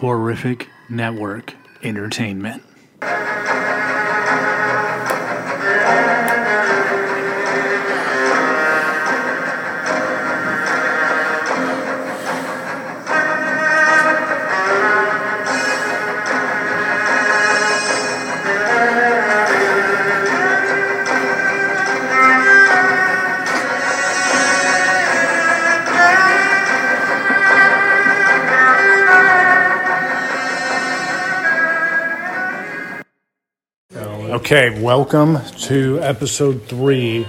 Horrific Network Entertainment. Okay, welcome to episode three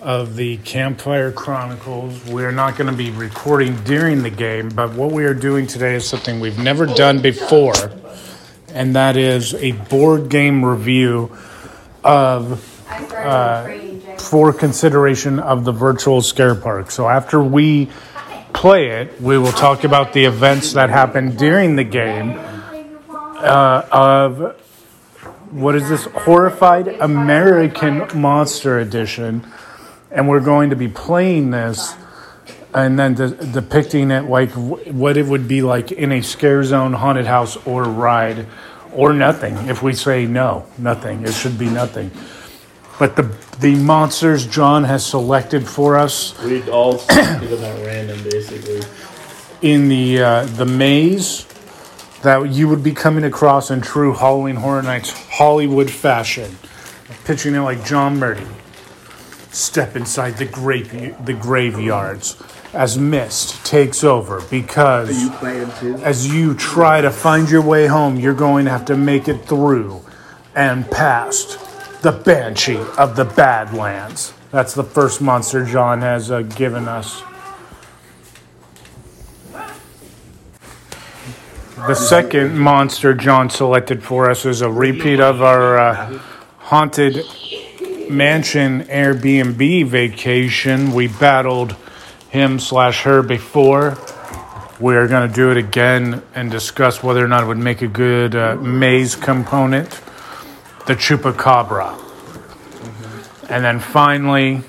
of the Campfire Chronicles. We're not going to be recording during the game, but what we are doing today is something we've never done before, and that is a board game review of uh, for consideration of the virtual scare park. So after we play it, we will talk about the events that happened during the game uh, of what is this horrified American Monster Edition, and we're going to be playing this and then de- depicting it like w- what it would be like in a scare zone haunted house or ride or nothing. If we say no, nothing, it should be nothing. But the the monsters Jon has selected for us We all selected them at random, basically. in the uh, the maze that you would be coming across in true Halloween Horror Nights Hollywood fashion, pitching it like John Murdy. Step inside the grave the graveyards as mist takes over because as you try to find your way home, you're going to have to make it through and past the Banshee of the Badlands. That's the first monster Jon has uh, given us. The second monster Jon selected for us is a repeat of our uh, haunted mansion Airbnb vacation. We battled him slash her before. We're going to do it again and discuss whether or not it would make a good uh, maze component. The Chupacabra. And then finally,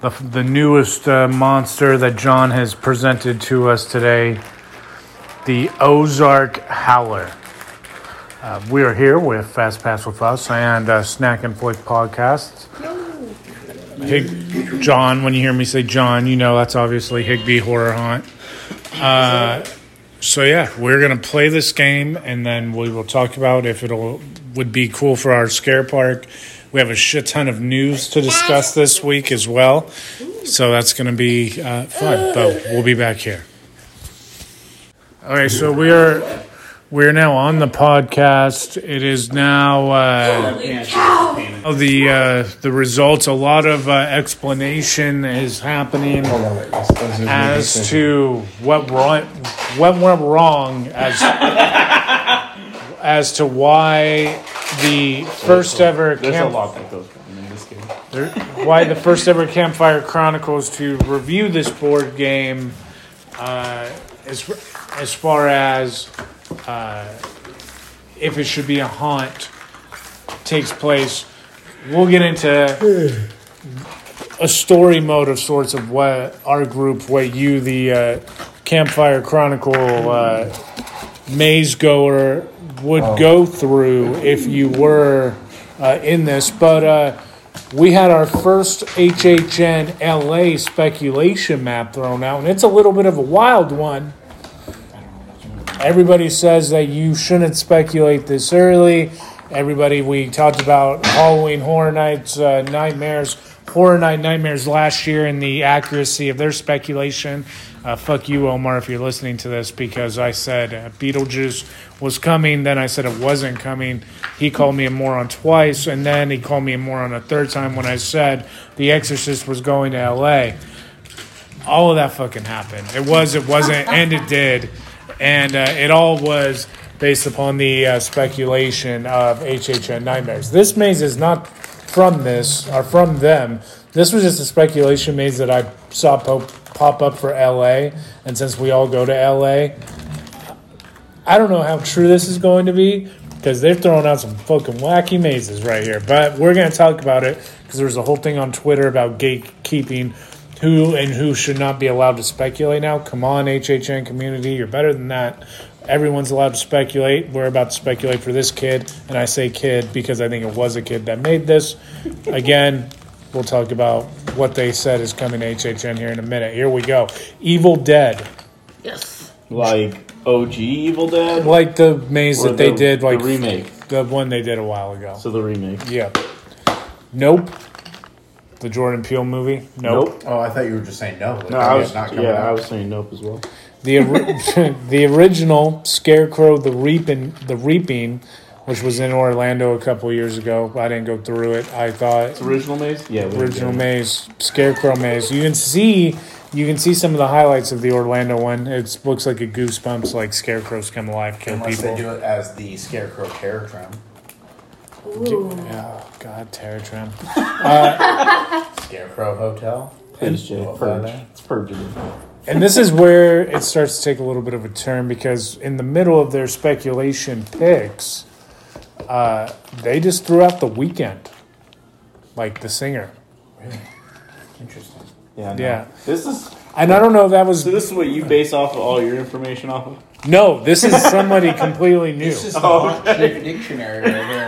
the, the newest uh, monster that Jon has presented to us today the Ozark Howler. Uh, we are here with Fast Pass with Us and uh, Snack and Flick podcasts. Hig- Jon, when you hear me say Jon, you know that's obviously Higbee Horror Haunt. Uh, so yeah, we're gonna play this game and then we will talk about if it'll would be cool for our scare park. We have a shit ton of news to discuss this week as well, so that's gonna be uh, fun. But we'll be back here. Okay, so we are we're now on the podcast. It is now uh, the uh, the results. A lot of uh, explanation is happening as to what went what went wrong as as to why the first ever camp, lot that goes in this game. there- why the first ever Campfire Chronicles to review this board game, uh, as as far as uh, if it should be a haunt, takes place. We'll get into a story mode of sorts of what our group, what you, the uh, Campfire Chronicle uh, maze goer, would go through if you were uh, in this. But uh, we had our first HHN LA speculation map thrown out, and it's a little bit of a wild one. Everybody says that you shouldn't speculate this early. Everybody, we talked about Halloween Horror Nights, uh, Nightmares, Horror Night Nightmares last year and the accuracy of their speculation. Uh, fuck you, Omar, if you're listening to this, because I said uh, Beetlejuice was coming, then I said it wasn't coming. He called me a moron twice, and then he called me a moron a third time when I said The Exorcist was going to LA. All of that fucking happened. It was, it wasn't, and it did. And uh, it all was based upon the uh, speculation of HHN Nightmares. This maze is not from this, or from them. This was just a speculation maze that I saw pop, pop up for LA. And since we all go to LA, I don't know how true this is going to be because they're throwing out some fucking wacky mazes right here. But we're to talk about it because there's a whole thing on Twitter about gatekeeping who and who should not be allowed to speculate now. Come on, HHN community, you're better than that. Everyone's allowed to speculate. We're about to speculate for this kid, and I say kid because I think it was a kid that made this. Again, we'll talk about what they said is coming to HHN here in a minute. Here we go. Evil Dead, Yes. Like OG Evil Dead? like the maze Or that they did, like the remake. the one they did a while ago. So the remake. Yeah. Nope. The Jordan Peele movie. Nope. Oh, I thought you were just saying no. Like, No, I was not coming yeah, I was saying nope as well. The ori- the original Scarecrow the Reaping the Reaping, which was in Orlando a couple years ago. I didn't go through it. I thought It's original maze? Yeah. original maze, Scarecrow maze. You can see you can see some of the highlights of the Orlando one. It looks like a goosebumps, like scarecrows come alive, kill Unless people. they do it as the Scarecrow Terror Tram. Ooh. Oh God, Terror Tram. Scarecrow Hotel. Please, Jay. Purge. It's purgative. And this is where it starts to take a little bit of a turn because in the middle of their speculation picks, uh, they just threw out the Weeknd, like the singer. Really? Interesting. Yeah. no. Yeah. This is And I don't know if that was so. This is what you base off of all your information off of. No. This is somebody completely new. This is the Oh, Hot Chick Dictionary right here.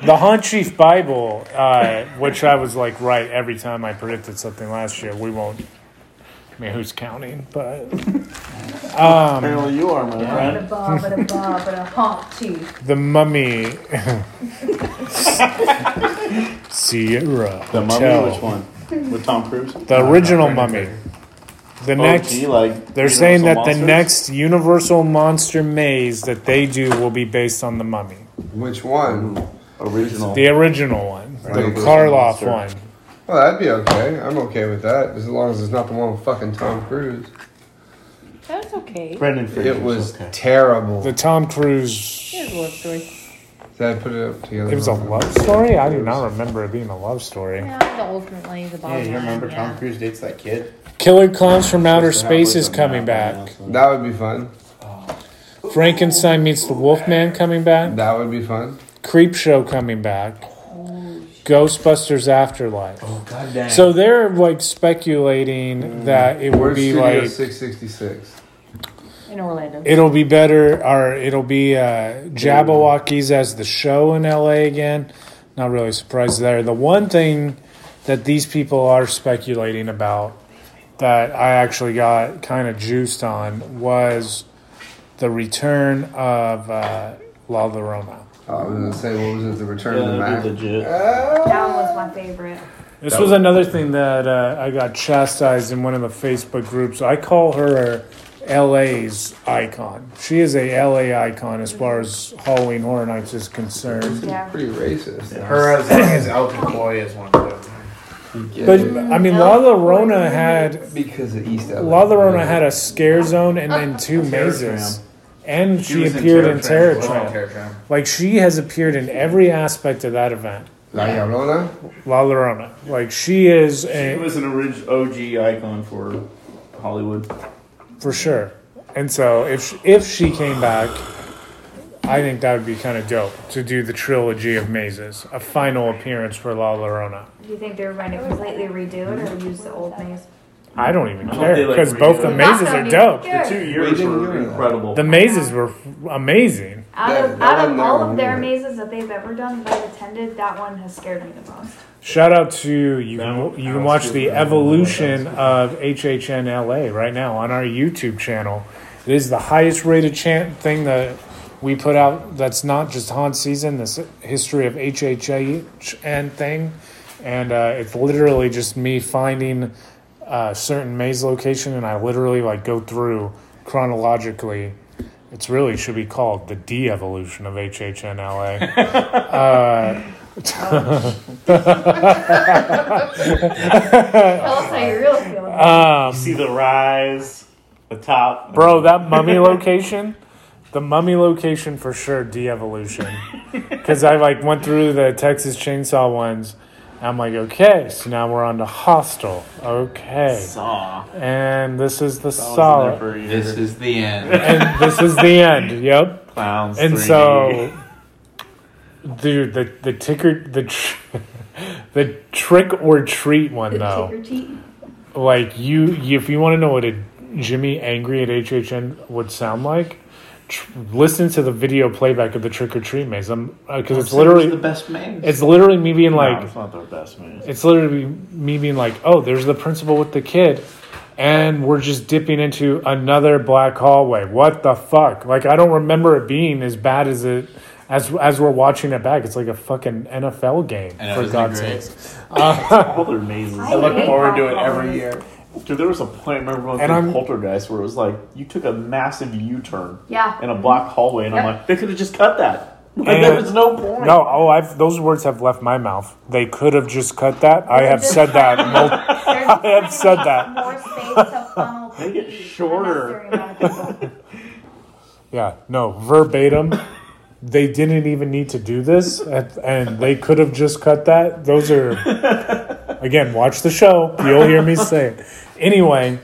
The Hunt Chief Bible, uh, which I was like right every time I predicted something last year. We won't. I mean, who's counting? But Apparently, you are my Bada friend. ba, bada ba, bada hot teeth. the Mummy, Sierra The mummy, Hotel. which one? With Tom Cruise. The original Mummy. The next, OG, like they're saying that Universal the next Universal Monster maze that they do will be based on the Mummy, Which one? original. the original one, the Right. Karloff Monster. one. Well, that'd be okay. I'm okay with that, as long as it's not the one with fucking Tom Cruise. That's okay. Brendan Fraser. It was okay. terrible. The Tom Cruise. Here's a love story. Did I put it up together? It was a love story. I do not remember it being a love story. Yeah, the ultimately the bottom yeah, bottom you remember line, Tom yeah. Cruise dates that kid? Killer Clowns from Outer Supposed to have Space is like a coming map back. right That would be fun. Frankenstein meets the Wolfman coming back. That would be fun. Creep Show coming back. Ghostbusters Afterlife. Oh god damn. So they're like speculating mm. that it would Where's be Studio like 666? In Orlando. it'll be better or it'll be uh, Jabbawockeez as the show in LA again. Not really surprised there. The one thing that these people are speculating about that I actually got kind of juiced on was the return of uh, La Llorona. Oh, I was gonna say, what was it? The Return of the Yeah, Mac. that'd be legit. that one was my favorite. This was another thing that uh, I got chastised in one of the Facebook groups. I call her LA's icon. She is a LA icon as far as Halloween Horror Nights is concerned. Yeah. Pretty racist. her as long as El Cucuy is one of them. But I mean, La Llorona had because of East LA. La Llorona had a scare zone and then two Terror mazes, and she, She appeared in Terror Tram. Tram. Terror Tram. Like she has appeared in every aspect of that event. La Llorona? La Llorona, like she is A, She was an orig- OG icon for Hollywood. For sure. And so if she, if she came back, I think that would be kind of dope to do the trilogy of mazes, a final appearance for La Llorona. Do you think they're going to completely redo it or use the old maze? I don't even I care they, like, because both the mazes are dope. The two years were incredible. The mazes were amazing. Out of, out of all of their was- mazes that they've ever done that I've attended, that one has scared me the most. Shout out to you. Can, you can watch the That one was evolution of HHNLA right now on our YouTube channel. It is the highest rated chan- thing that we put out. That's not just haunt season. This history of HHN thing, and uh, it's literally just me finding a certain maze location, and I literally like go through chronologically. It's really should be called the de-evolution of HHNLA. Uh, Tell us how you really feel. um, See the rise, the top. Bro, that mummy location, the mummy location for sure, de-evolution. Because I like went through the Texas Chainsaw ones. And I'm like, okay, so now we're on to Hostel. Okay, Saw. and this is the I was in there solid, for a year. This is the end. and this is the end. Yep. Clowns. And 3D. so, dude, the the ticker the tr- the trick or treat one it. though. Trick like you, you if you want to know what a Jimmy angry at HHN would sound like, tr- listen to the video playback of the trick or treat maze. I'm uh, because it's literally the best maze. it's literally me being like no, it's not their best man. it's literally me being like, oh, there's the principal with the kid, and we're just dipping into another black hallway. What the fuck? Like I don't remember it being as bad as it as as we're watching it back. It's like a fucking NFL game know, for God's sake, sakes. All their mazes. I I look forward to it every hallways. year. Dude, there was a point. I remember going And through I'm- Poltergeist where it was like you took a massive U-turn Yeah. in a black hallway, and I'm like, they could have just cut that. Like, And- there was no point. No, oh, I've those words have left my mouth. They could have just cut that. I have said that. mul- I have said that. More space to funnel. Make it shorter. unnecessary amount of people. Yeah, no, verbatim. They didn't even need to do this, and and they could have just cut that. Those are, again, watch the show. You'll hear me say it. Anyway,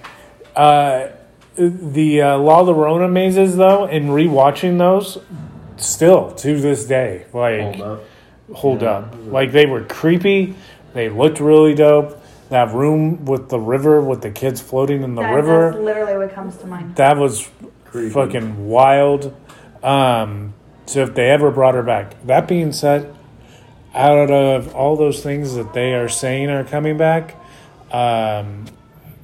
uh, the uh, La Llorona mazes, though, and rewatching those, still to this day, like Hold up. hold up. Like they were creepy. They looked really dope. That room with the river, with the kids floating in the That- river That's literally what comes to mind. that was Creepy. fucking wild. Um, so if they ever brought her back, that being said, out of all those things that they are saying are coming back, um,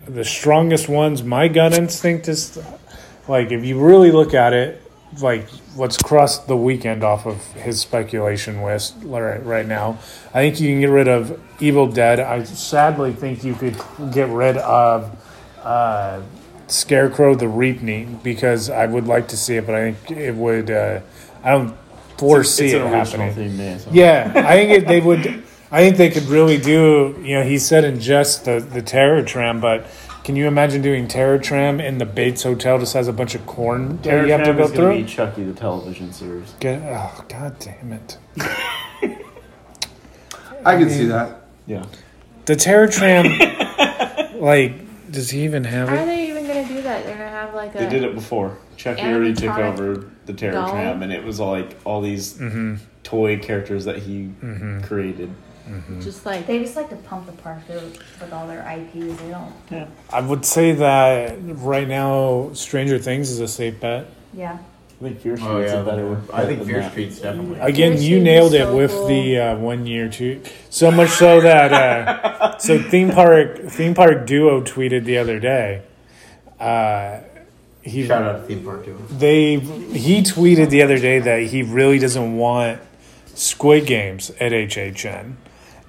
the strongest ones, my gut instinct is like if you really look at it, like let's cross the Weeknd off of his speculation list right, right now. I think you can get rid of Evil Dead. I sadly think you could get rid of uh, Scarecrow the Reaping because I would like to see it, but I think it would. Uh, I don't foresee it's it an original happening. theme maze. Yeah, I think it, they would. I think they could really do. You know, he said in just the the Terror Tram, but can you imagine doing Terror Tram in the Bates Hotel? Just has a bunch of corn that Terror you have to Tram go is going to through. be Chucky the television series. Get, oh god damn it! I can see that. Yeah. The Terror Tram, like, does he even have How are it? they even gonna do that? They're gonna have like a. They did it before. Chucky already took over the Terror doll? Tram, and it was all like all these Mm-hmm. toy characters that he Mm-hmm. created. Just like They just like to pump the park with, with all their IPs. They don't. Yeah. I would say that right now, Stranger Things is a safe bet. Yeah. I think Fear Street's Oh yeah, a better. I think Fear that. Street's definitely. Again, Fear you nailed is it so with cool. the uh, one year too. So much so that uh, so theme park theme park duo tweeted the other day. Uh, he Shout out to theme park too. they he tweeted the other day that he really doesn't want Squid Games at HHN,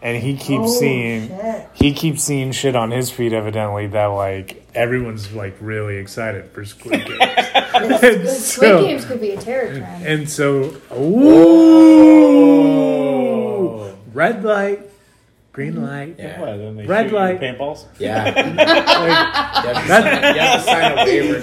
and he keeps Oh, seeing shit. he keeps seeing shit on his feed evidently that like everyone's like really excited for Squid Games. Squid So- Games could be a terror trend. And so, ooh, red light, green mm-hmm. light. Yeah. What, then they Red light. paintballs. Yeah. Like, you, have to sign, have to sign a waiver.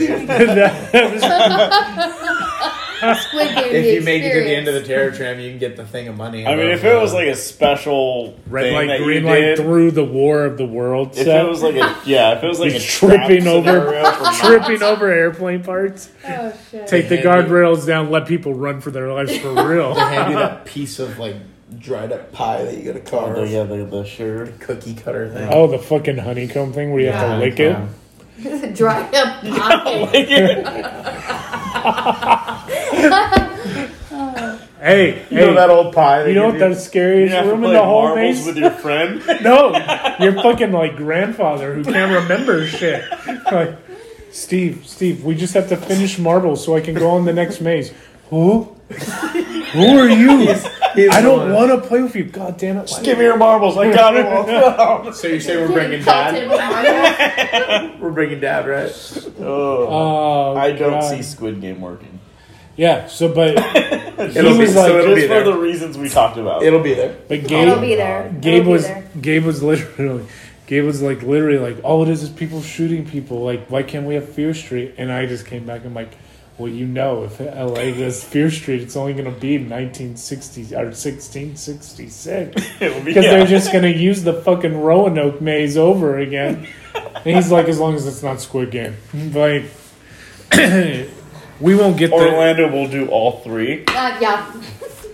Squid Game. if the you make it to the end of the terror tram. You can get the thing of money. I mean, if it was like a special red thing light, that you green light did, through the War of the World If set. it was like a yeah, if it was like a tripping over, scenario for tripping over airplane parts. Oh shit. Take the Handy. guardrails down, let people run for their lives for real. they hand you that piece of like dried up pie that you gotta Oh, carve, the, yeah, the, the sugar. cookie cutter thing. Oh, the fucking honeycomb thing where you have to lick it. Dry up pie. Hey, You hey, know that old pie? you know what the scariest you have to room in play the whole marbles maze? with your friend. No, your fucking like grandfather who can't remember shit. Like, Steve, Steve, we just have to finish marbles so I can go on the next maze. Who? Who are you? I don't want to play with you. God damn it! Just give me your marbles. I got them. So you say we're bringing dad? We're bringing dad, right? oh, Oh, I don't God. see Squid Game working. Yeah. So, but It'll he be, was so like, it'll Just be for there. the reasons we talked about. It'll be there. but It'll Gabe, be there. Gabe It'll be was there. Gabe was literally Gabe was like literally like all it is is people shooting people. Like why can't we have Fear Street? And I just came back and like, well, you know, if LA does Fear Street, it's only going to be 1960 or 1666 It be- because yeah. they're just going to use the fucking Roanoke maze over again. and he's like, as long as it's not Squid Game, like. We won't get the Orlando will do all three. Uh, yeah.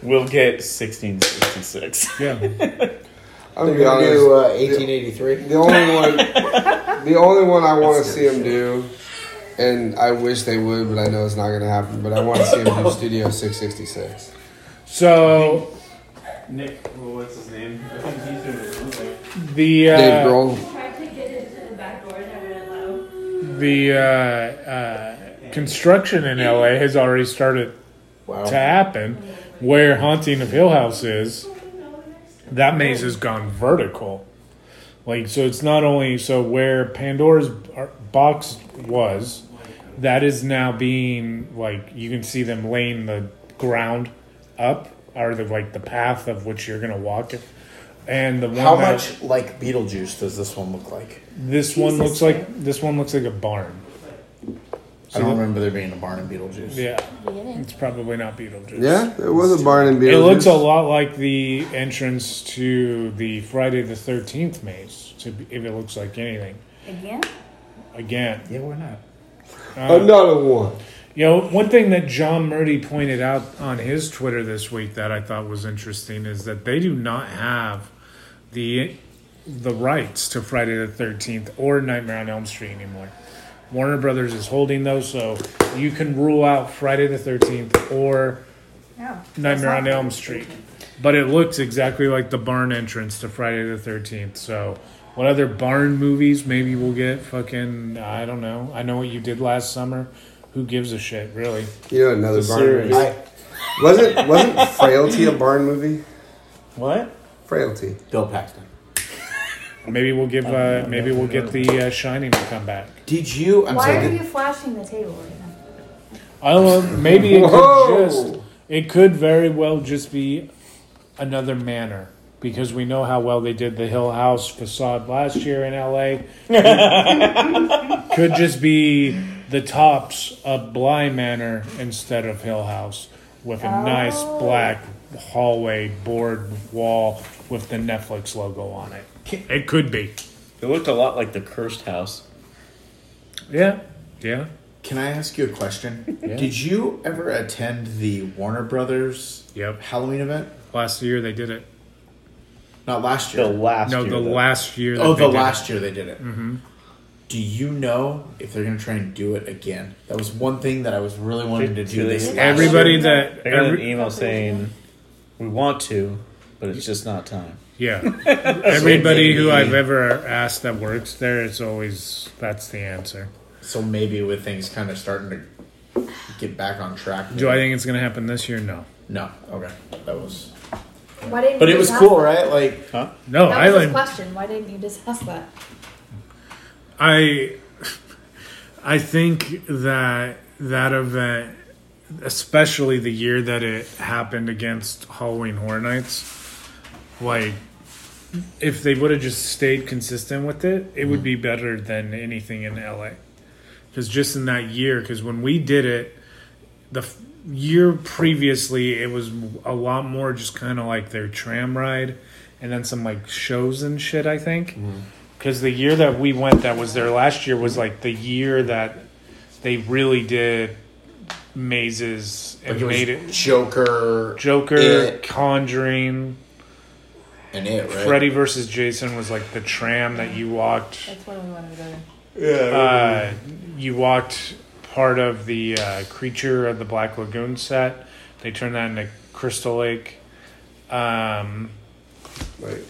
We'll get 1666. yeah. I'm gonna honest. do uh, 1883. The only one, the only one I want to see him do, and I wish they would, but I know it's not going to happen. But I want to see them do Studio 666. So Nick, well, what's his name? I think he's doing his own thing. the uh, Dave Grohl. Tried to get into the back door and I wouldn't allow. the uh, uh, construction in LA has already started Wow. to happen. Where Haunting of Hill House is, that maze has gone vertical. Like so, it's not only so where Pandora's box was, that is now being like you can see them laying the ground up or the like the path of which you're gonna walk. It and the one How that- much like Beetlejuice does this one look like? This one Jesus looks like this one looks like a barn. I don't remember there being a barn in Beetlejuice. Yeah, Beginning. it's probably not Beetlejuice. Yeah, it was a barn in Beetlejuice. It looks a lot like the entrance to the Friday the Thirteenth maze. To be, if it looks like anything, Again? again, Yeah, we're not. Uh, Another one. you know, one thing that John Murdy pointed out on his Twitter this week that I thought was interesting is that they do not have the the rights to Friday the Thirteenth or Nightmare on Elm Street anymore. Warner Brothers is holding those, so you can rule out Friday the Thirteenth or No. Nightmare on Elm Street. But it looks exactly like the barn entrance to Friday the 13th. So, what other barn movies maybe we'll get? Fucking, I don't know. I know what you did last summer. Who gives a shit, really? You know another The barn series. movie. Wasn't wasn't Frailty a barn movie? What? Frailty. Bill Paxton. Maybe we'll give. Uh, maybe we'll get the uh, Shining to come back. Did you? I'm Why sorry. are did- you flashing the table right now? I don't know. Maybe it Whoa! could just. It could very well just be another manor because we know how well they did the Hill House facade last year in LA. could just be the tops of Bly Manor instead of Hill House with a nice Oh. black hallway board wall with the Netflix logo on it. It could be. It looked a lot like the cursed house. Yeah. Yeah. Can I ask you a question? Yeah. Did you ever attend the Warner Brothers Yep. Halloween event? Last year they did it. Not last year. The year. last no, year, the though. last year. that oh, they the did it. last year they did it. Mm-hmm. Do you know if they're going to try and do it again? That was one thing that I was really wanting to do They- this. they- last Everybody year. that I got an every, email saying we want to, but it's just not time. yeah, everybody who I've ever asked that works there, it's always that's the answer. So maybe with things kind of starting to get back on track. Do I think it's going to happen this year? No, No. Okay. That was. Why didn't But you it was just cool, that? right? Like. Huh? no. That was his Island. question. Why didn't you just ask that? I I think that that event, especially the year that it happened against Halloween Horror Nights, like if they would have just stayed consistent with it, it would mm-hmm. be better than anything in LA. Because just in that year, because when we did it, the f- year previously, it was a lot more just kind of like their tram ride, and then some like shows and shit. I think because the year that we went, that was their last year, was like the year that they really did mazes and Like it was made it Joker, Joker, It. Conjuring, and it, right? Freddy versus Jason was like the tram that you walked. That's when we wanted to go. Uh, you walked part of the uh, creature of the Black Lagoon set. They turned that into Crystal Lake. Um, Like,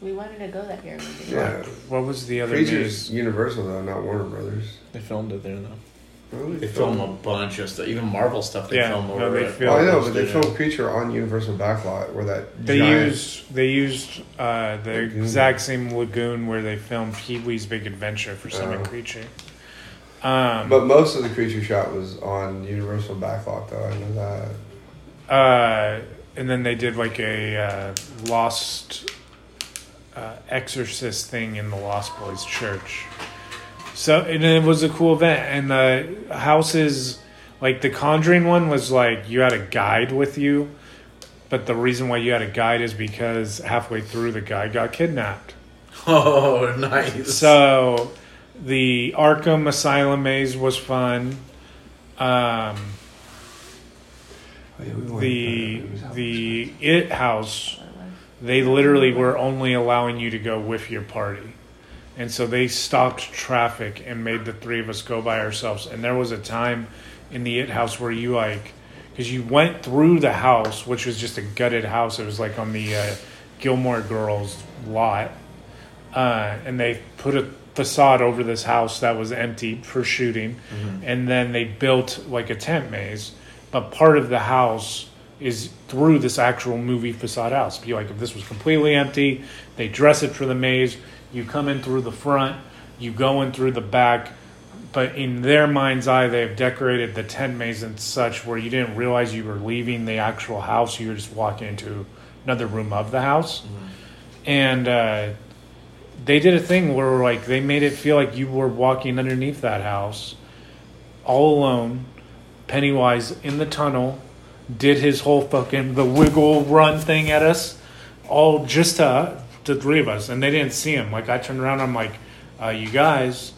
We wanted to go that year. We didn't. yeah. what was the other Creatures maze? Universal though, not Warner Brothers. They filmed it there though. Really? They film a bunch of stuff, even Marvel stuff. They Yeah, film no, over they it. film- Well, I know, but they Studio. filmed Creature on Universal Backlot, where that They giant, used they used uh, the Lagoon. exact same lagoon where they filmed Pee Wee's Big Adventure for Summon Oh. Creature. Um, But most of the creature shot was on Universal Backlot, though. I know that. uh, and then they did like a uh, Lost uh, Exorcist thing in the Lost Boys Church. So and it was a cool event, and the houses, like the Conjuring one, was like you had a guide with you, but the reason why you had a guide is because halfway through the guy got kidnapped. Oh, nice. So the Arkham Asylum maze was fun. Um, Oh, yeah, we went the the it house they literally were only allowing you to go with your party and so they stopped traffic and made the three of us go by ourselves. And there was a time in the it house where you like, because you went through the house, which was just a gutted house. It was like on the uh, Gilmore Girls lot, uh, and they put a facade over this house that was empty for shooting, and then they built like a tent maze. But part of the house is through this actual movie facade house. Be like if this was completely empty, they dress it for the maze. You come in through the front, you go in through the back. But in their mind's eye, they have decorated the tent maze and such where you didn't realize you were leaving the actual house. You were just walking into another room of the house. And uh, they did a thing where like they made it feel like you were walking underneath that house all alone. Pennywise in the tunnel did his whole fucking the wiggle run thing at us, all just to the three of us, and they didn't see him. Like I turned around, I'm like, uh, "You guys."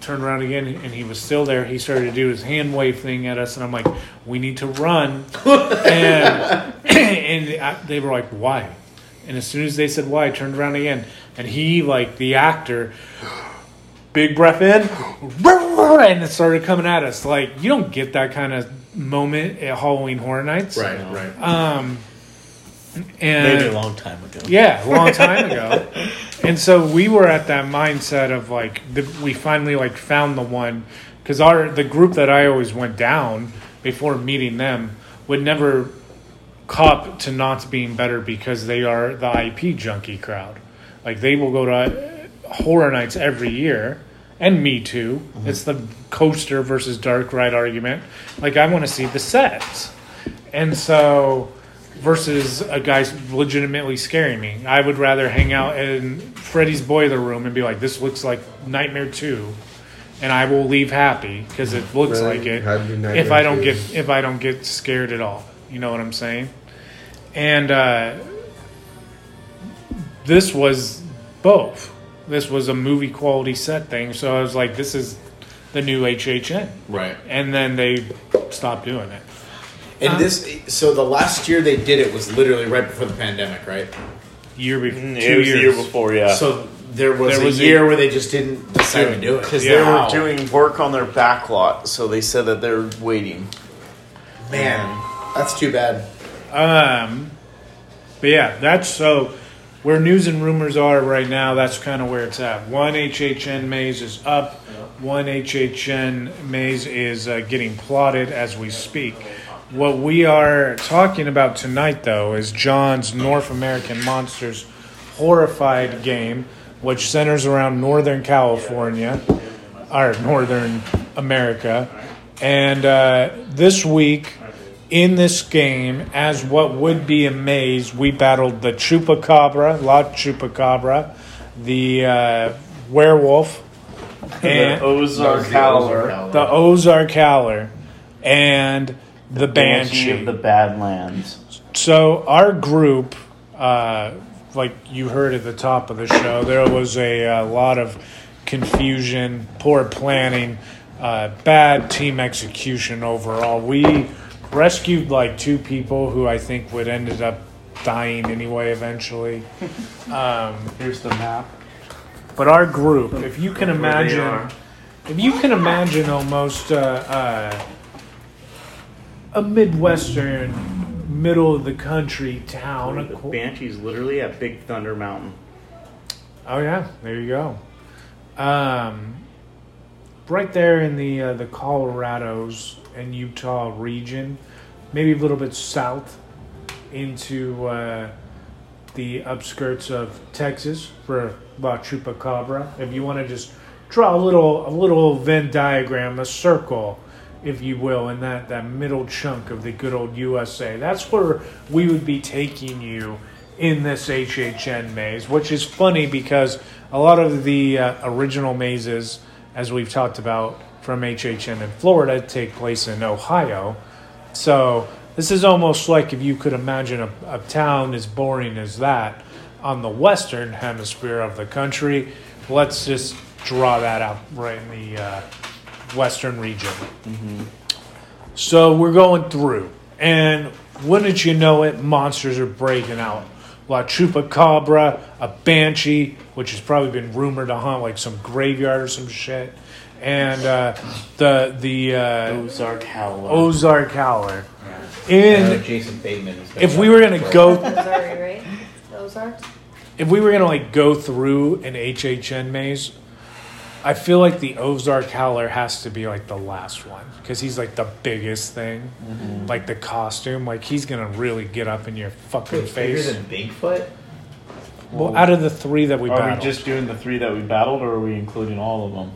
Turned around again, and he was still there. He started to do his hand wave thing at us, and I'm like, "We need to run." and and I, they were like, "Why?" And as soon as they said why, I turned around again, and he, like the actor, big breath in, and it started coming at us. Like you don't get that kind of moment at Halloween Horror Nights, Right, right. Um, and Maybe a long time ago. yeah, a long time ago. And so we were at that mindset of like the, we finally like found the one because our the group that I always went down before meeting them would never cop to not being better because they are the IP junkie crowd. Like they will go to horror nights every year. And me too. It's the coaster versus dark ride argument. Like I want to see the sets. And so versus a guy's legitimately scaring me. I would rather hang out in Freddy's boiler room and be like, "This looks like Nightmare 2," and I will leave happy because it looks Really? like it. Had to be Nightmare If I don't 2. get if I don't get scared at all, you know what I'm saying? And uh, this was both. This was a movie quality set thing, so I was like, "This is the new HHN," Right. and then they stopped doing it. And this, so the last year they did it was literally right before the pandemic, right? Year before, Mm, two It was years the year before, yeah. So there was There a was a- year where they just didn't decide to do it. Because Yeah. they Wow. were doing work on their back lot, so they said that they're waiting. Man, that's too bad. Um, but yeah, that's so where news and rumors are right now. That's kind of where it's at. One HHN maze is up. One HHN maze is uh, getting plotted as we speak. What we are talking about tonight, though, is Jon's North American Monsters Horrified game, which centers around Northern California, or Northern America. And uh, this week, in this game, as what would be a maze, we battled the Chupacabra, La Chupacabra, the uh, werewolf, the and Ozark Howler, the Ozark Howler, and the Banshee Banshee. of the Badlands. So our group, uh, like you heard at the top of the show, there was a, uh lot of confusion, poor planning, uh, bad team execution overall. We rescued like two people who I think would ended up dying anyway eventually. Um, Here's the map. but our group, if you can imagine, if you can imagine almost uh, uh, a midwestern, middle of the country town. a The qu- Banshee's literally at Big Thunder Mountain. Oh yeah, there you go. Um, right there in the uh, the Colorados and Utah region, maybe a little bit south into uh, the upskirts of Texas for La Chupacabra. If you want to just draw a little a little Venn diagram, a circle, if you will, in that that middle chunk of the good old USA, that's where we would be taking you in this HHN maze, which is funny because a lot of the uh, original mazes, as we've talked about from HHN in Florida, take place in Ohio. So this is almost like if you could imagine a, a town as boring as that on the western hemisphere of the country. Let's just draw that out right in the uh, western region. So we're going through, and wouldn't you know it, monsters are breaking out La Chupacabra, a Banshee, which has probably been rumored to haunt like some graveyard or some shit, and uh, the the uh, Ozark Howler. Ozark Howler. I know In Jason Bateman is. if we were gonna go Missouri, right? The Ozarks? if we were gonna like go through an HHN maze, I feel like the Ozark Howler has to be like the last one because he's like the biggest thing, like the costume. Like he's gonna really get up in your fucking bigger face. than Bigfoot. well, out of the three that we Are battled, we just doing the three that we battled, or are we including all of them?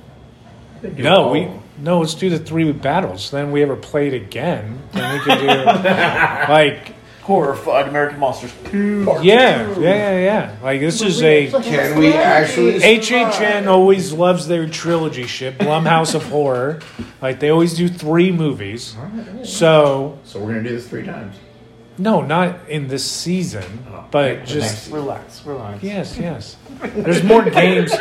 Could do no, all we of 'em. no. Let's do the three battles. Then we ever played again. Then we could do like Horrified American Monsters 2. yeah, yeah, yeah, yeah. Like this is a. Can we actually? HHN always loves their trilogy shit. Blumhouse of Horror, like they always do three movies. So So we're gonna do this three times. No, not in this season, oh, but The just next- Relax, relax. yes, yes. There's more games.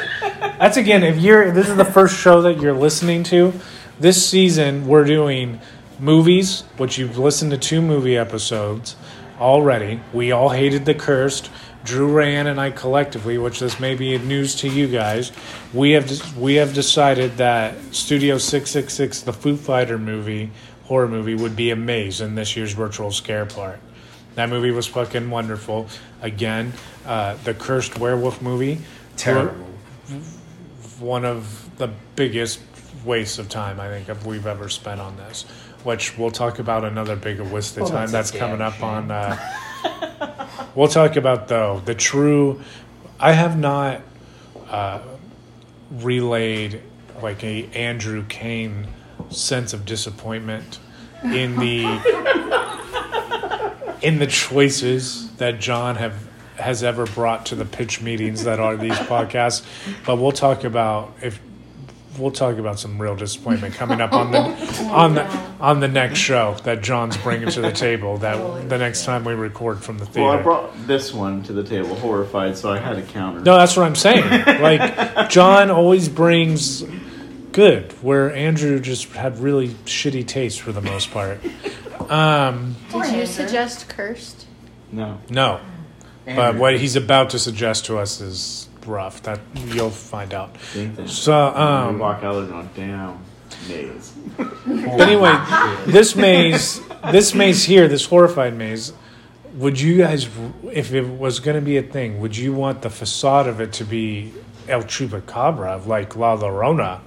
That's again. If you're this is the first show that you're listening to, this season we're doing movies, which you've listened to two movie episodes already. We all hated the cursed. Drew Rayan and I collectively, which this may be news to you guys, we have we have decided that Studio Six Six Six, the Foo Fighter movie, horror movie, would be a maze in this year's virtual scare part. That movie was fucking wonderful. Again, uh, the cursed werewolf movie, Terrible. one of the biggest wastes of time I think of we've ever spent on this. Which we'll talk about another big waste of Well, time that's that's, coming damn up on. Uh, we'll talk about though the true. I have not uh, relayed like a Andrew Kane sense of disappointment in the in the choices that Jon have has ever brought to the pitch meetings that are these podcasts. But we'll talk about if we'll talk about some real disappointment coming up on the on the on the next show that Jon's bringing to the table. That the next time we record from the Well, I brought this one to the table, horrified, so I had a counter. No, that's what I'm saying. Like Jon always brings good, where Andrew just had really shitty taste for the most part. Um, Did you suggest cursed? No. no, but what he's about to suggest to us is rough. That you'll find out. Think that. So, we um, walk out there going, damn, maze. but anyway, this maze, this maze here, this horrified maze. Would you guys, if it was going to be a thing, would you want the facade of it to be El Chupacabra, like La Llorona?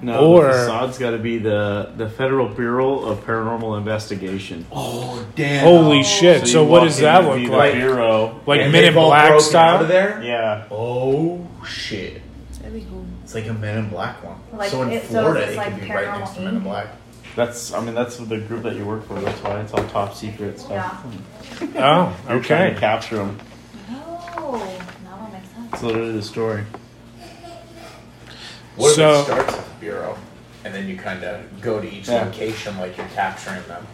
No, Or- the facade's got to be the the Federal Bureau of Paranormal Investigation. Oh damn! Holy oh. shit! So, you what does that it'd look be like? Bureau. Like And Men in Black style? out of there. Yeah. Oh shit! That'd be cool. It's like a Men in Black one. Like, so in it- Florida, it's it like could be right next to Men in Black. That's. I mean, that's the group that you work for. That's why it's all top secret stuff. Oh, You're trying okay. to capture them. Oh, now that makes sense. It's literally the story. What So- if it starts at the bureau, and then you kind of go to each Yeah. location like you're capturing them?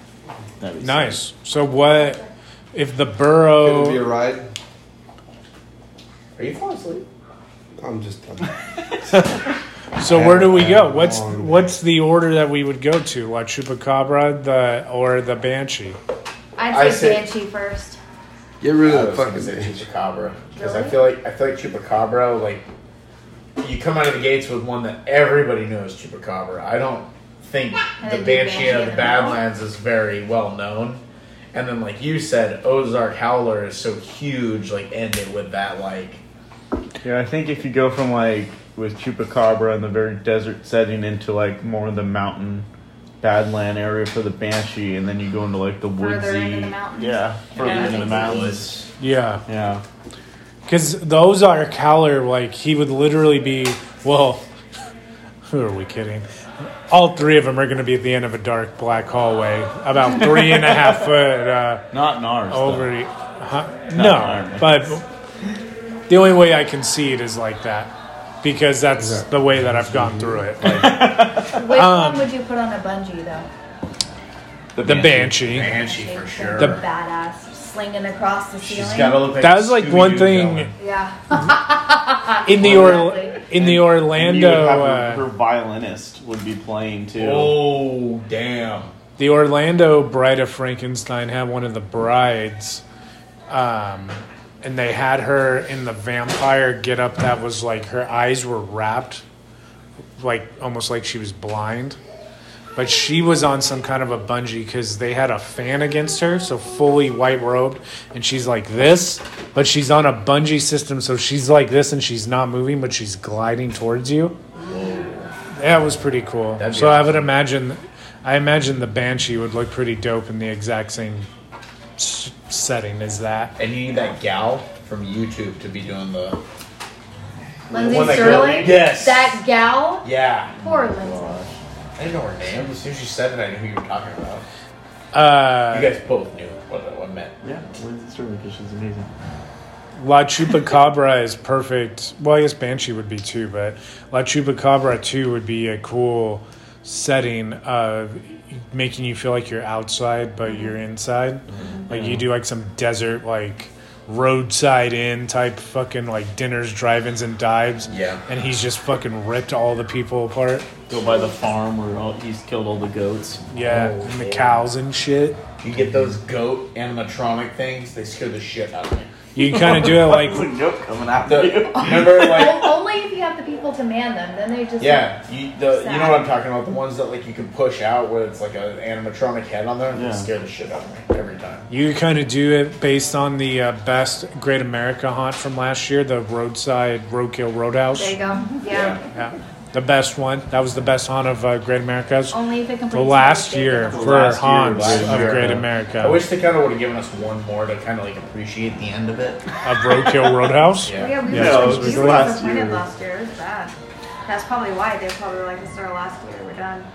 That'd be Nice. So, what if the Gonna be a ride. Are you falling asleep? I'm just. done. So, where do we go? What's what's the order that we would go to? La Chupacabra, the or the Banshee? I'd I say say- Banshee first. Get rid of the fucking chupacabra because I feel like I feel like chupacabra like you come out of the gates with one that everybody knows chupacabra. I don't think And the Banshee Banshee of the the. Badlands is very well known. And then, like you said, Ozark Howler is so huge. Like, end it with that. Like, Yeah, I think if you go from like with Chupacabra in the very desert setting into like more of the mountain Badland area for the Banshee, and then you go into like the Further woodsy, into the mountains? yeah, further Yeah, into the mountains. Yeah, Yeah, because the Ozark Howler, like he would literally be. Well, who are we kidding? All three of them are going to be at the end of a dark black hallway, about three and a half foot. Uh, not in ours. though. over huh? Not no Iron Man. but the only way i can see it is like that because that's the way that i've gone through it like, Which Um, one would you put on a bungee though? The banshee Banshee for sure. The- badass, slinging across the ceiling. She's got to look like that was like one Scooby-Doo thing going. yeah. in the or in the And you would orlando have her, uh, her violinist would be playing too. Oh, damn. the orlando bride of frankenstein had one of the brides um and they had her in the vampire get up that was like her eyes were wrapped, like almost like she was blind. But she was on some kind of a bungee because they had a fan against her, so fully white robed, and she's like this, but she's on a bungee system, so she's like this and she's not moving, but she's gliding towards you. That was pretty cool. That'd So I would imagine, I imagine the banshee would look pretty dope in the exact same setting as that. And you need that gal from YouTube to be doing the. Lindsey one Stirling? Yes. That gal? Yeah. Poor Lindsey. I didn't know her name. As soon as you said it, I knew who you were talking about. Uh, You guys both knew what I meant. Yeah, Lindsey Stirling, because she's amazing. La Chupacabra is perfect. Well, I guess Banshee would be too, but La Chupacabra too would be a cool setting of making you feel like you're outside, but you're inside. Like you do like some desert, like roadside inn type fucking like dinners, drive ins, and dives. Yeah. And he's just fucking ripped all the people apart. Go by the farm where all, he's killed all the goats. Yeah. Oh, and the yeah. cows and shit. You get those goat animatronic things, they scare the shit out of me. You kind of do it like. There's a coming The, after you. remember, like, O- Only if you have the people to man them. Then they just. yeah, you, the, you know what I'm talking about? The ones that like you can push out where it's like an animatronic head on there. Yeah. They scare the shit out of me every time. You kind of do it based on the uh, best Great America haunt from last year, the roadside roadkill roadhouse. There you go. Yeah. Yeah, the best one. That was the best haunt of uh, Great America's. Only if it completes. The last year for last year haunts of America. Great America. I wish they kind of would have given us one more to kind of like appreciate the end of it. of Roadkill Roadhouse. Yeah. Yeah, we Yeah, were, it was we really were last year. last year. It was bad. That's probably why they probably were like, "This is our last year. We're done."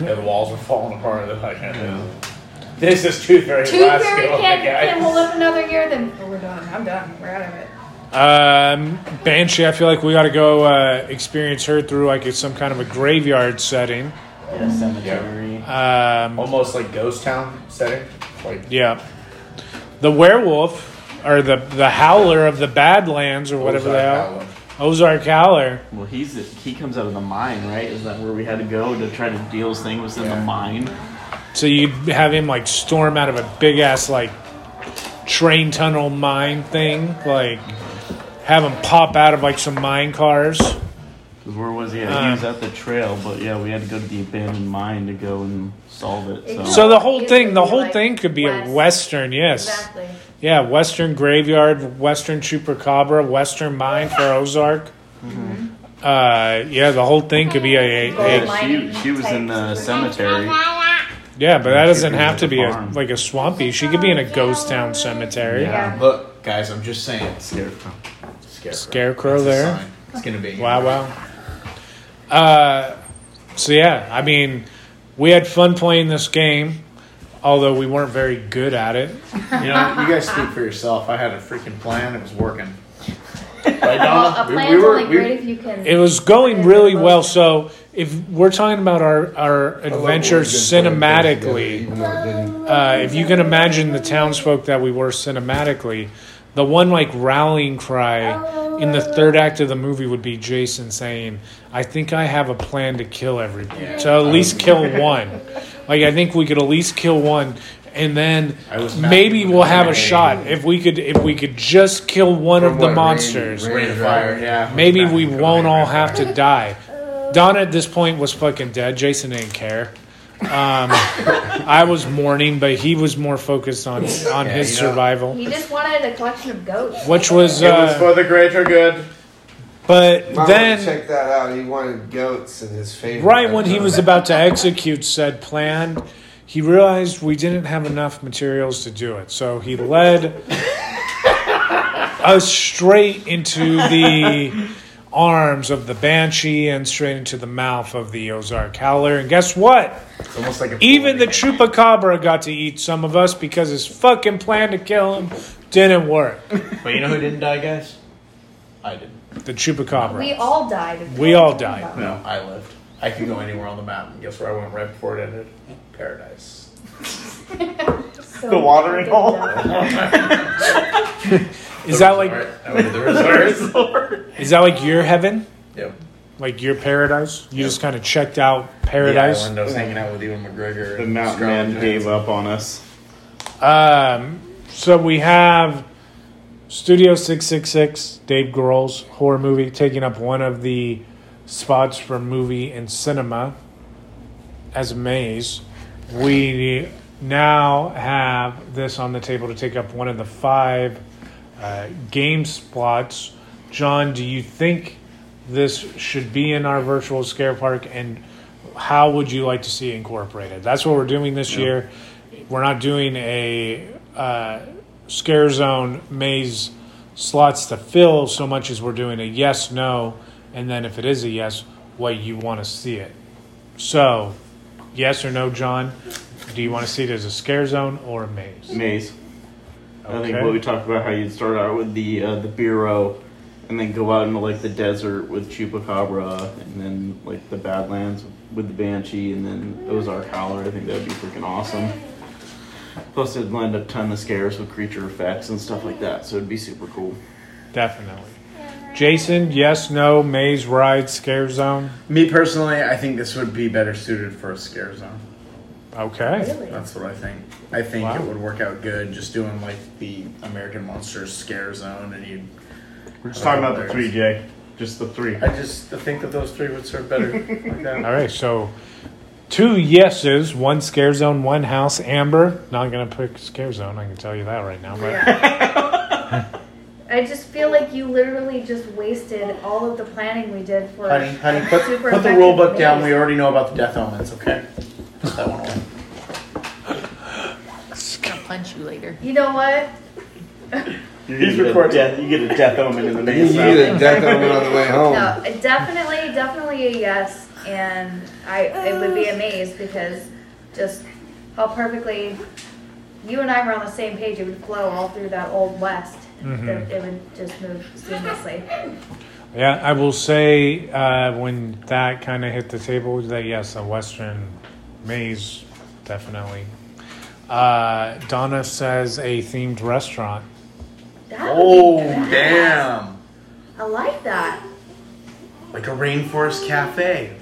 Yeah, the walls were falling apart. They're like, this is Tooth Fairy. Tooth last Fairy can't, can't hold up another year, then oh, we're done. I'm done. We're out of it. Um, Banshee, I feel like we got to go uh, experience her through like some kind of a graveyard setting. Yeah, cemetery. Um, Almost like Ghost Town setting. Like, yeah, the werewolf or the the howler of the Badlands or whatever Ozark they are. Howler. Ozark Howler. Well, he's he comes out of the mine, right? Is that where we had to go to try to deal his thing was in Yeah. the mine? So you'd have him like storm out of a big ass like train tunnel mine thing, like have him pop out of like some mine cars. 'Cause where was he? At? Uh, he was at the trail, but yeah, we had to go to the abandoned mine to go and solve it. So, So the whole It thing, could the be, whole like, thing could be west. a western, yes, Exactly. yeah, western graveyard, western chupacabra, western mine for Ozark. Uh, yeah, the whole thing could be a, a, a yeah, she, she was in the cemetery. yeah, but that doesn't have to be a, like a swampy. She could be in a ghost town cemetery. Yeah. Look, guys, I'm just saying. Scarecrow. Scarecrow. Scarecrow That's there. It's gonna be. Wow, wow. Uh, so yeah, I mean, we had fun playing this game, although we weren't very good at it. You know, you guys speak for yourself. I had a freaking plan. It was working. Right, Donna? We- we were- we- great if you can. It was going really well. So if we're talking about our our adventure cinematically, Even though it didn't. uh, if you can imagine the townsfolk that we were cinematically, the one like rallying cry in the oh. third act of the movie would be Jason saying, "I think I have a plan to kill everybody. Yeah. to at least kill one. Like I think we could at least kill one." And then maybe we'll have a shot if we could if we could just kill one From of the what, monsters. rain- Rain of fire, yeah. Maybe we won't all have to die. Donna at this point was fucking dead. Jason didn't care. Um, I was mourning, but he was more focused on on Yeah, his you know. survival, He just wanted a collection of goats. which was. It was Uh, for the greater good. but Might then, check that out. He wanted goats in his favorite. right when he was about to execute said plan, he realized we didn't have enough materials to do it. So he led us straight into the arms of the banshee and straight into the mouth of the Ozark Howler. And guess what? It's almost like a Even the Chupacabra got to eat some of us because his fucking plan to kill him didn't work. But you know who didn't die, guys? I didn't. The Chupacabra. We all died. We all died. No, I lived. I could go anywhere on the map. And guess where I went right before it ended? Paradise. So The watering hole. Is that like Resort. I went to the resort. is that like your heaven? yep. Like your paradise? You just kind of checked out paradise. island. I was hanging out with Ewan McGregor. The and mountain man gave Johansson. up on us. Um, so we have Studio 666, Dave Grohl's horror movie, taking up one of the spots for movie and cinema as a maze. We now have this on the table to take up one of the five uh, game spots. Jon, do you think this should be in our virtual scare park and how would you like to see it incorporated? That's what we're doing this year. We're not doing a uh, scare zone maze slots to fill so much as we're doing a yes, no, and then if it is a yes, what you want to see it. So, yes or no, Jon? Do you want to see it as a scare zone or a maze? Maze. I think what we talked about how you'd start out with the uh, the bureau, and then go out into like the desert with Chupacabra, and then like the Badlands with the Banshee, and then Ozark Howler. I think that'd be freaking awesome. Plus, it'd lend a ton of scares with creature effects and stuff like that, so it'd be super cool. Definitely. Jason, yes, no, maze, ride, scare zone. Me personally, I think this would be better suited for a scare zone. Okay. Really? That's what I think. I think Wow. it would work out good just doing like the American Monsters scare zone, and you. We're just talking about the uh, three, Jay. Just the three. I just think that those three would serve better. like that. All right, so two yeses, one scare zone, one house. Amber, not going to pick scare zone, I can tell you that right now. But I just feel like you literally just wasted all of the planning we did for. Honey, honey, put, super put the rule book down. We already know about the death omens, okay? Put that one away. I'll punch you later. You know what? You're He's get a recording. death- you get a death omen in the You maze. get a death omen on the way home. No, definitely, definitely a yes, and I it would be amazed because just how perfectly you and I were on the same page. It would flow all through that old west. Mhm. It, it would just move seamlessly. yeah, I will say uh, when that kind of hit the table, that yes, a Western maze, definitely. Uh, Donna says a themed restaurant. That would Oh, badass. damn. I like that. Like a rainforest cafe.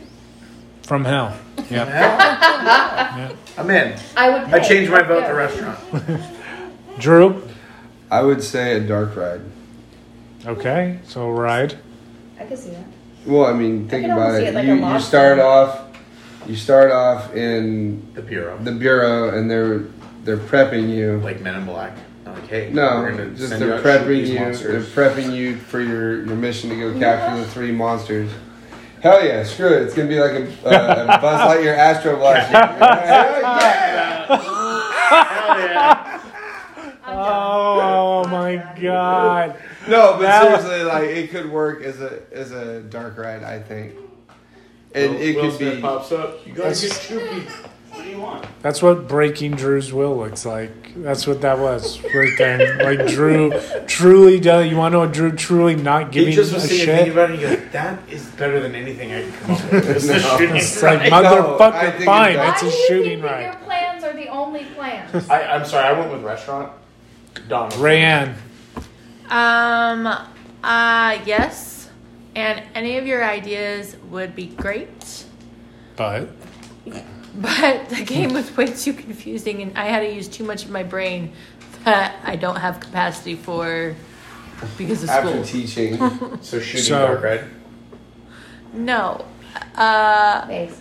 From hell. Yep. Yeah. I'm in. I would. I pay. changed my vote to restaurant. Drew? I would say a dark ride. Okay, so ride. I can see that. Well, I mean, think can about almost see it. it like a you, you lobster. start off, you start off in The bureau. the bureau, and they're they're prepping you. Like Men in Black. I'm like, hey, No, we're just they're you out to shoot prepping you. monsters. They're prepping you for your, your mission to go capture the three monsters. Hell yeah, screw it. It's gonna be like a, uh, a Buzz Lightyear Astro Blast. Oh, my god. No, but That- seriously, like it could work as a as a dark ride. I think, and Will- it Will could Smith be. pops up. You gotta That's- get Chucky. What do you want? That's what breaking Drew's will looks like. That's what that was right there. Like Drew truly does. You want to know what Drew truly not He giving just a was thinking, shit? thinking about it. He goes, "That is better than anything I could come up with." This is shooting It's like right. No, motherfucker, fine. it's- It's a Why do you shooting think that right. Your plans are the only plans. I, I'm sorry. I went with restaurant. Don. Rayanne, Um, uh, yes. And any of your ideas would be great. but But the game was way too confusing, and I had to use too much of my brain that I don't have capacity for because of After school. teaching, So shooting So- dark red. No. Uh, Maze.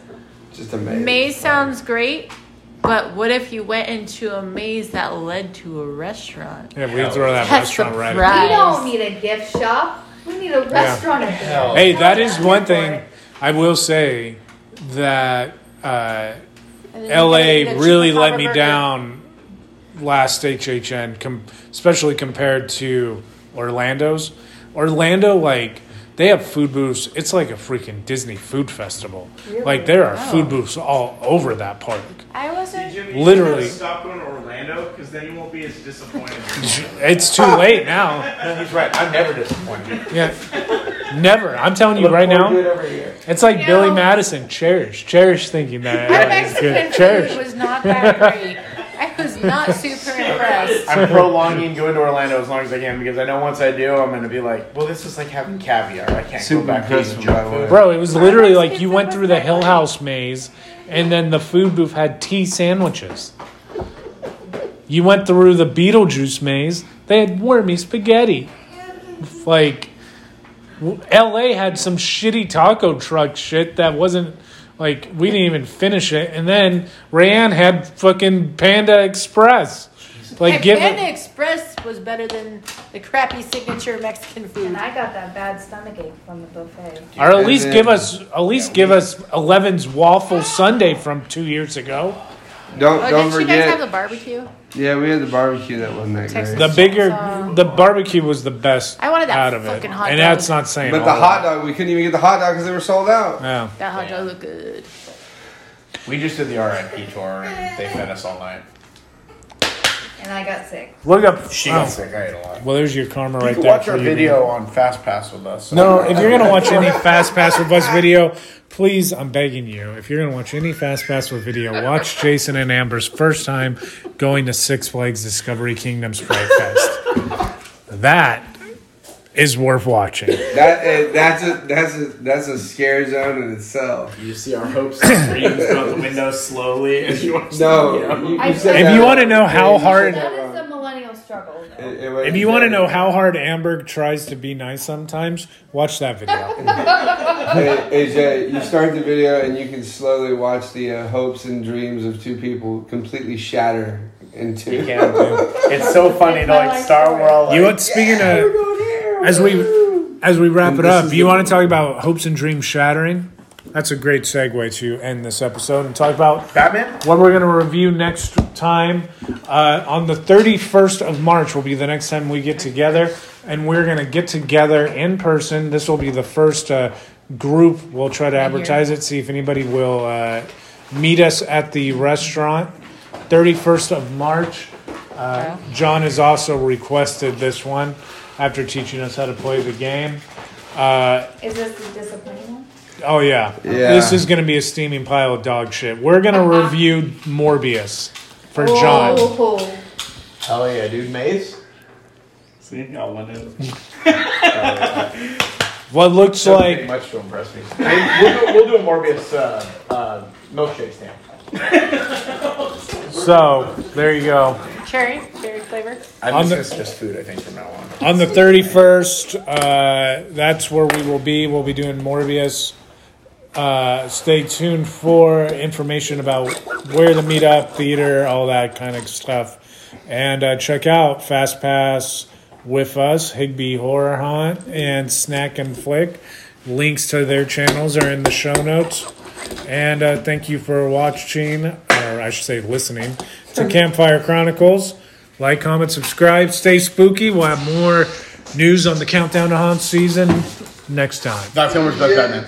just a maze. maze sounds great, but what if you went into a maze that led to a restaurant? yeah, we throw that That's restaurant right. We surprise. in. don't need a gift shop. We need a restaurant at Hell. Hey, that is one thing? I will say that uh, And LA you get really let me burger. down last HHN, com- especially compared to Orlando's. Orlando, like, they have food booths. It's like a freaking Disney food festival. Really? Like, there are Wow. food booths all over that park. I wasn't. Literally. stop going to Orlando because then you won't be as disappointed. It's too late now. He's right. I'm never disappointed. Yeah. Never. I'm telling you Look right now, year. it's like You Billy know- Madison. Cherish. Cherish thinking that Our LA is Mexican good. food Cherish. was not that great. I was not super impressed. I'm prolonging going to Orlando as long as I can because I know once I do, I'm going to be like, well, this is like having caviar. I can't Super go back to impressed eating with junk my food. Bro, it was literally like you went through the Hill. House maze, and then the food booth had tea sandwiches. You went through the Beetlejuice maze. They had wormy spaghetti. Like, w- LA had some shitty taco truck shit that wasn't like we didn't even finish it, and then Rayanne had fucking Panda Express. Like, Like give Panda it. Express was better than the crappy signature Mexican food. And I got that bad stomach ache from the buffet. Or at least give us, at least give us Eleven's waffle sundae from two years ago. Don't Oh, don't didn't you guys have forget. the barbecue? yeah, we had the barbecue that wasn't that Texas. great. The bigger, So- the barbecue was the best I wanted that out of it, fucking hot and dog. that's not saying. But the hot dog, we couldn't even get the hot dog because they were sold out. Yeah. That hot dog looked good. We just did the RIP tour and they fed us all night. And I got sick. Look up. She got sick. I ate a lot. Well, there's your karma You right can there. watch for our you, video man. on Fast Pass with us. No, if you're gonna watch any Fast Pass with Us video, please, I'm begging you, if you're gonna watch any Fast Pass with video, watch Jason and Amber's first time going to Six Flags Discovery Kingdom Fright Fest. That is worth watching. That eh, that's a that's a that's a scare zone in itself. You see our hopes and dreams go out the window slowly as you watch No, video. you, you I- If you wanna know how Yeah, hard- that That a millennial struggle. It- it was- If you want to know how hard Amber tries to be nice sometimes, watch that video. AJ, you start the video and you can slowly watch the uh, hopes and dreams of two people completely shatter into. You can too. It's so funny to my like life start story. we're all like, You want speaking of as we as we wrap And it up, you want to talk about hopes and dreams shattering? That's a great segue to end this episode and talk about Batman? what we're going to review next time. Uh, on the 31st of March will be the next time we get together, and we're going to get together in person. This will be the first uh, group. We'll try to Right advertise it, see if anybody will uh, meet us at the restaurant. 31st of March. Uh, Jon has also requested this one after teaching us how to play the game. Uh, Is this the disappointing one? oh yeah. Yeah. this is going to be a steaming pile of dog shit. We're going to review Morbius for Jon. Oh, Hell yeah, dude. Maze? See, got one in. What looks Doesn't like much to impress me. Hey, we'll, do, we'll do a Morbius uh, uh, milkshake stand. so. There you go. Cherry, cherry flavor. I'm On just, the- it's just food, I think, from now on. On the 31st, uh, that's where we will be. We'll be doing Morbius. Uh, stay tuned for information about where to meet up, theater, all that kind of stuff. And uh, check out Fast Pass with us, Higbee Horror Haunt, and Snack and Flick. Links to their channels are in the show notes. And uh, thank you for watching, or I should say listening, to Campfire Chronicles. Like, comment, subscribe. Stay spooky. We'll have more news on the Countdown to Haunt season next time. Not so much about Batman.